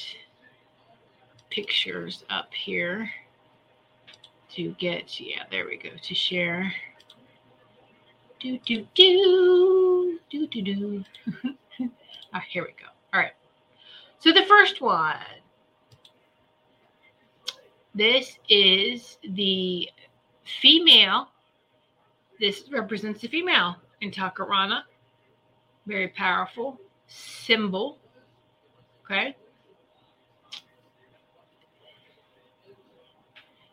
pictures up here to get, yeah, there we go, to share. Do, do, do, do, do, do. ah, here we go. All right. So the first one, this is the female. This represents the female Antakarana. Very powerful symbol. Okay.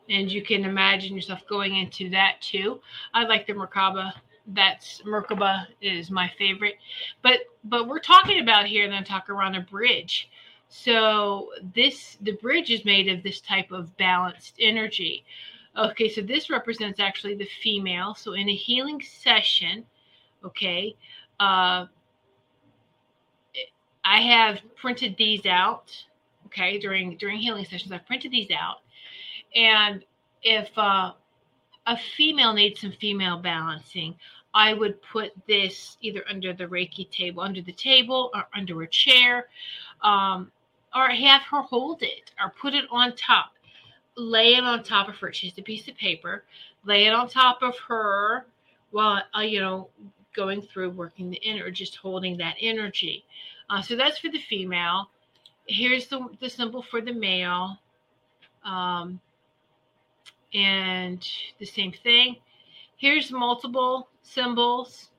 And you can imagine yourself going into that too. I like the Merkaba. That's Merkaba is my favorite. But but we're talking about here the Antakarana bridge. So this the bridge is made of this type of balanced energy. Okay, so this represents actually the female. So in a healing session, okay, uh, I have printed these out. Okay, during during healing sessions, I've printed these out, and if uh, a female needs some female balancing, I would put this either under the Reiki table, under the table, or under a chair, um, or have her hold it, or put it on top. Lay it on top of her. Just a piece of paper. Lay it on top of her while uh, you know going through working the inner, just holding that energy. Uh, so that's for the female. Here's the, the symbol for the male. Um, and the same thing. Here's multiple symbols.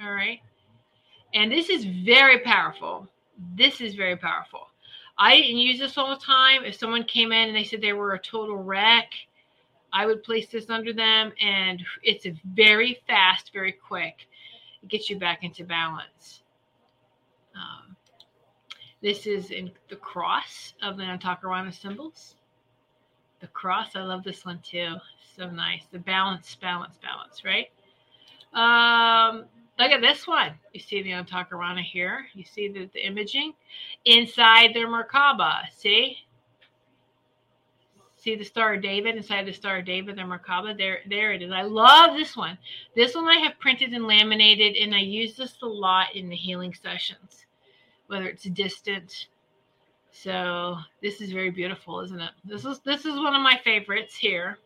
All right. And this is very powerful. This is very powerful. I didn't use this all the time. If someone came in and they said they were a total wreck, I would place this under them, and it's a very fast, very quick. It gets you back into balance. Um, this is in the cross of the Antakarana symbols. The cross, I love this one too. So nice. The balance, balance, balance, right? Um, look at this one. You see the Antakarana here. You see the, the imaging inside the Merkaba. See? See the Star of David inside the Star of David, the Merkaba. There, there it is. I love this one. This one I have printed and laminated, and I use this a lot in the healing sessions, whether it's distant. So this is very beautiful, isn't it? This is this is one of my favorites here.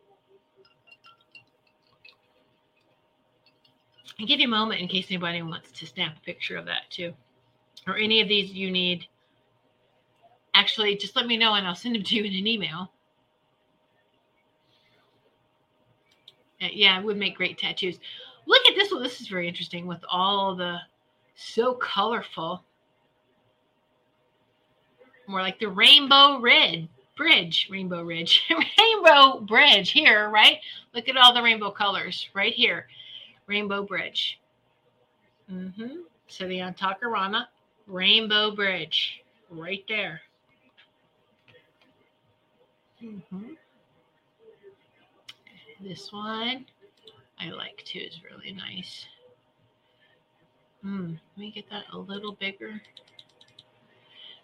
I'll give you a moment in case anybody wants to snap a picture of that too, or any of these you need. Actually, just let me know and I'll send them to you in an email. Uh, yeah, it would make great tattoos. Look at this one. This is very interesting with all the so colorful. More like the rainbow red bridge, rainbow ridge, rainbow bridge here, right? Look at all the rainbow colors right here. Rainbow bridge. Mm-hmm. So the Antakarana rainbow bridge right there. Mm-hmm. This one I like too, is really nice. Hmm, let me get that a little bigger.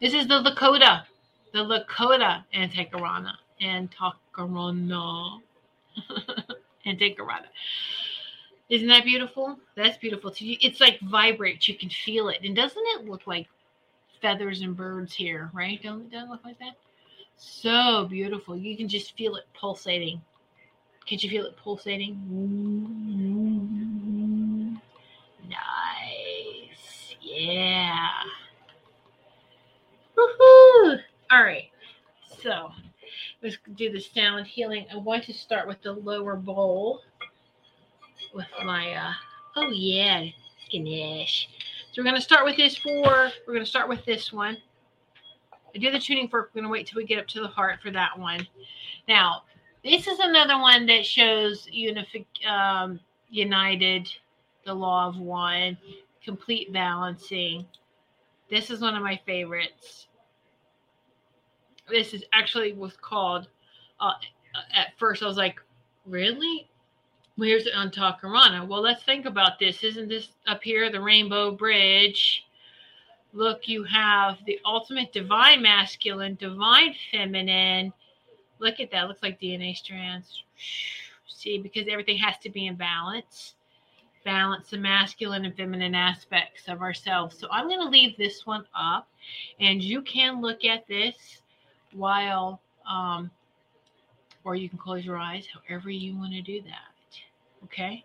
This is the Lakota, the Lakota Antakarana. Antakarana. Antakarana. Isn't that beautiful? That's beautiful too. It's like vibrates. You can feel it. And doesn't it look like feathers and birds here, right? Don't, don't it look like that? So beautiful. You can just feel it pulsating. Can you feel it pulsating? Nice. Yeah. Woohoo! All right. So let's do the sound healing. I want to start with the lower bowl with my, uh, oh yeah, Ganesh. So we're going to start with this for, we're going to start with this one. I do the tuning fork. We're going to wait till we get up to the heart for that one. Now, this is another one that shows unific, um, united, the law of one, complete balancing. This is one of my favorites. This is actually was called. Uh, at first, I was like, "Really? Where's it Antakarana?" Well, let's think about this. Isn't this up here the Rainbow Bridge? Look, you have the ultimate divine masculine, divine feminine, Look at that. Looks like DNA strands. See, because everything has to be in balance. Balance the masculine and feminine aspects of ourselves. So I'm going to leave this one up, and you can look at this while, um, or you can close your eyes, however you want to do that. Okay.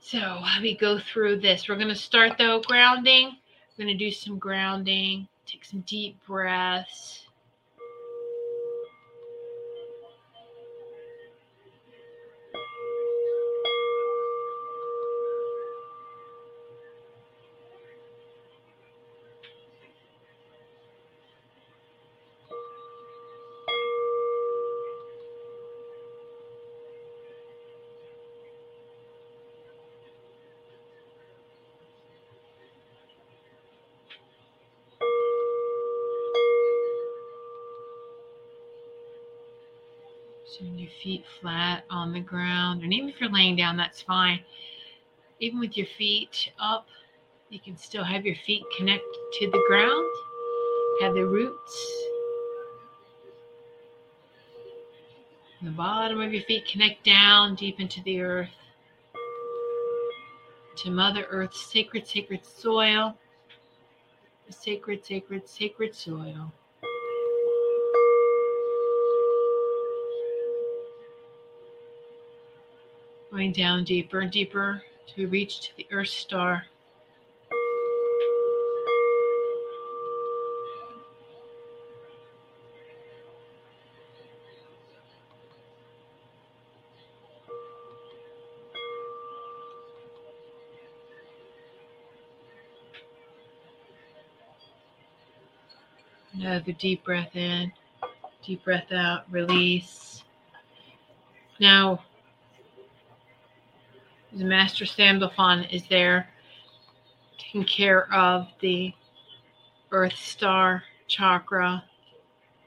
So me go through this. We're going to start though grounding. We're going to do some grounding. Take some deep breaths. Feet flat on the ground. And even if you're laying down, that's fine. Even with your feet up, you can still have your feet connect to the ground, have the roots. The bottom of your feet connect down deep into the earth, to Mother Earth's sacred, sacred soil, the sacred, sacred, sacred soil. Going down deeper and deeper to reach to the Earth star. Another deep breath in, deep breath out, release. Now, the Master Sandalphon is there taking care of the Earth Star chakra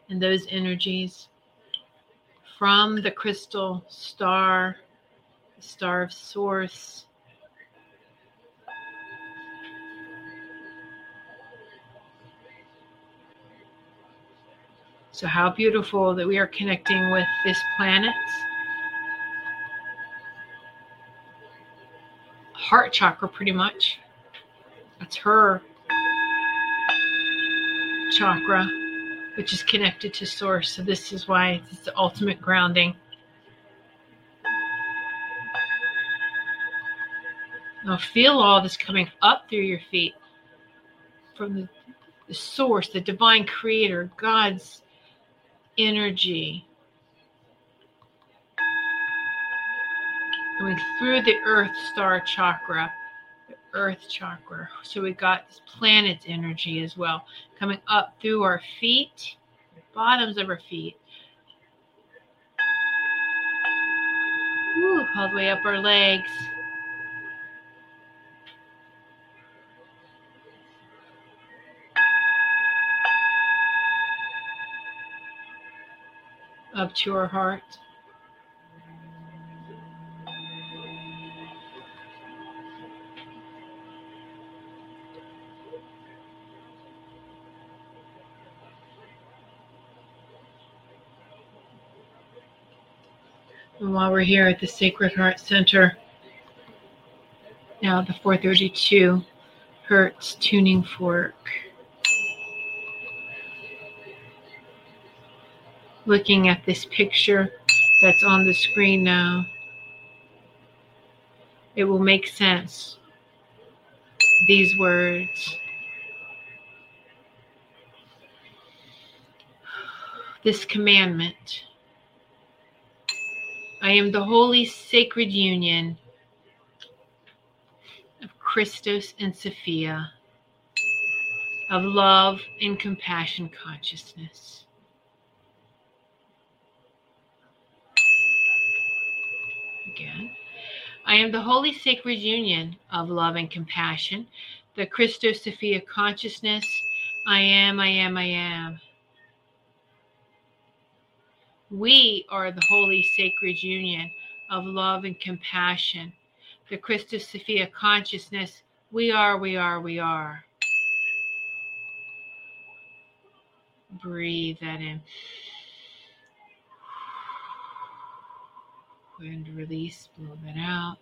and those energies from the christos star, the star of source. So, how beautiful that we are connecting with this planet. Heart chakra, pretty much. That's her chakra, which is connected to source. So, this is why it's the ultimate grounding. Now, feel all this coming up through your feet from the, source, the divine creator, God's energy going through the earth star chakra the earth chakra. So we got this planet's energy as well coming up through our feet bottoms of our feet. Woo, all the way up our legs. Up to our heart. While we're here at the Sacred Heart Center, now the 432 Hertz tuning fork. looking at this picture that's on the screen now, it will make sense. These words. This commandment. I am the holy sacred union of Christos and Sophia, of love and compassion consciousness. again. I am the holy sacred union of love and compassion, the Christos Sophia consciousness. I am, I am, I am. We are the holy sacred union of love and compassion, the Christos Sophia consciousness. We are, we are, we are. Breathe that in. and release, blow that out.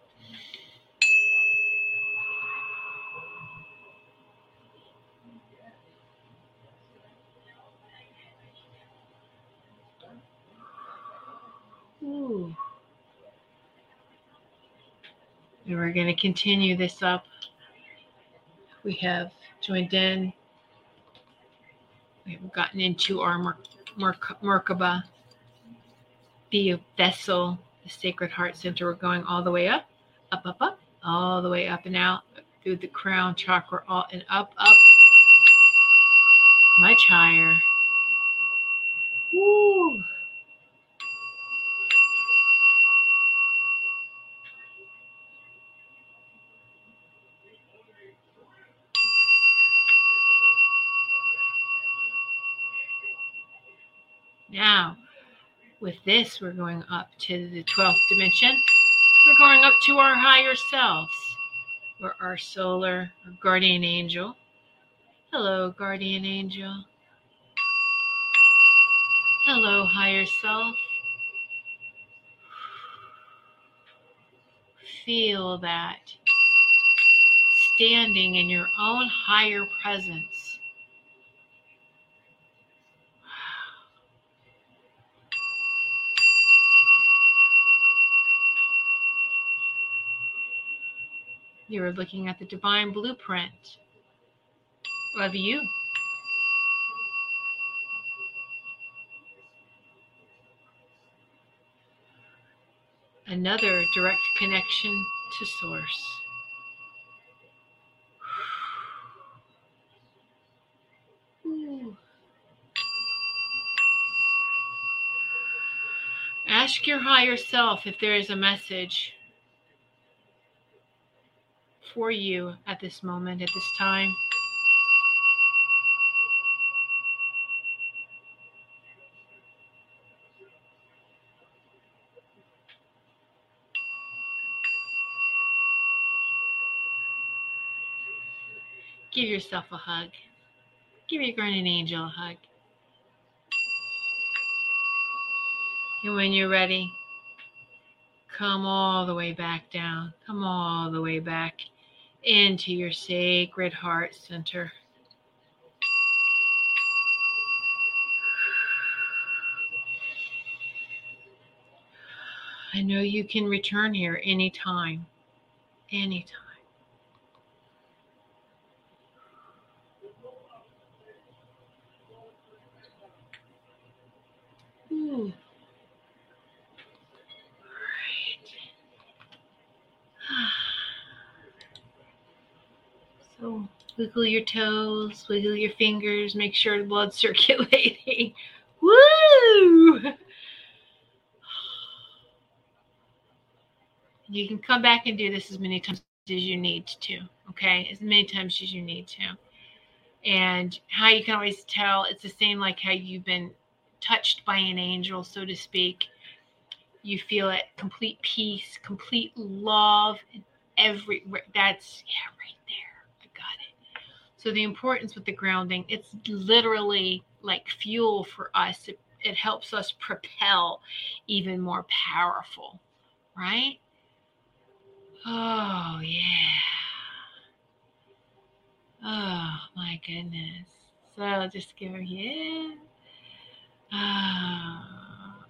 Ooh. And we're going to continue this up. We have joined in. We have gotten into our Mer- Mer- Merkaba, a vessel, the Sacred Heart Center. We're going all the way up, up, up, up, all the way up and out through the crown chakra, all and up, up, much higher. Now, with this, we're going up to the 12th dimension. We're going up to our higher selves, or our solar guardian angel. Hello, guardian angel. Hello, higher self. Feel that standing in your own higher presence. You are looking at the divine blueprint of you. Another direct connection to Source. Ask your higher self if there is a message for you at this moment, at this time. Give yourself a hug. Give your guardian angel a hug. And when you're ready, come all the way back down. Come all the way back into your sacred heart center. I know you can return here anytime. Anytime. Ooh. So wiggle your toes, wiggle your fingers, make sure the blood's circulating. Woo! You can come back and do this as many times as you need to, okay? As many times as you need to. And how you can always tell, it's the same like how you've been touched by an angel, so to speak. You feel it complete peace, complete love, every that's yeah, right there. I got it. So the importance with the grounding, it's literally like fuel for us. It, it helps us propel even more powerful, right? Oh yeah. Oh my goodness. So just go, yeah. Oh,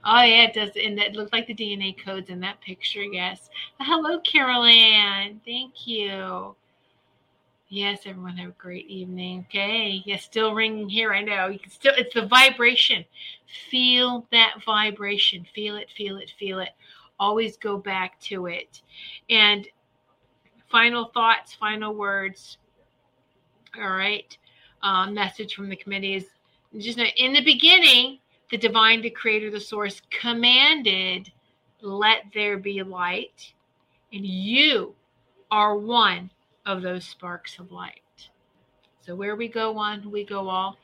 oh yeah, it does. And it looks like the DNA codes in that picture. Yes. Hello, Carol Ann. Thank you. Yes, everyone have a great evening. Okay. Yes, still ringing here. I know. You can still it's the vibration. Feel that vibration. Feel it, feel it, feel it. Always go back to it. And final thoughts, final words. All right. Um, message from the committee is just in the beginning, the divine, the creator, the source commanded, let there be light. And you are one of those sparks of light. So where we go one, we go all.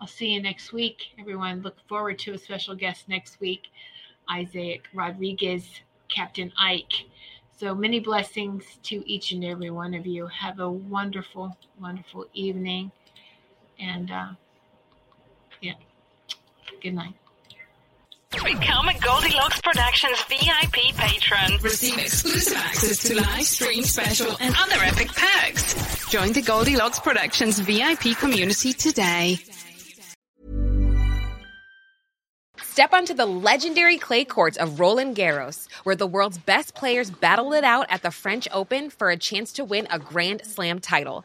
I'll see you next week. Everyone, look forward to a special guest next week, Isaac Rodriguez, Captain Ike. So many blessings to each and every one of you. Have a wonderful, wonderful evening. And uh, yeah, good night. Become a Goldilocks Productions VIP patron. Receive exclusive access to live stream special and other epic perks. Join the Goldilocks Productions VIP community today. Step onto the legendary clay courts of Roland Garros, where the world's best players battle it out at the French Open for a chance to win a Grand Slam title.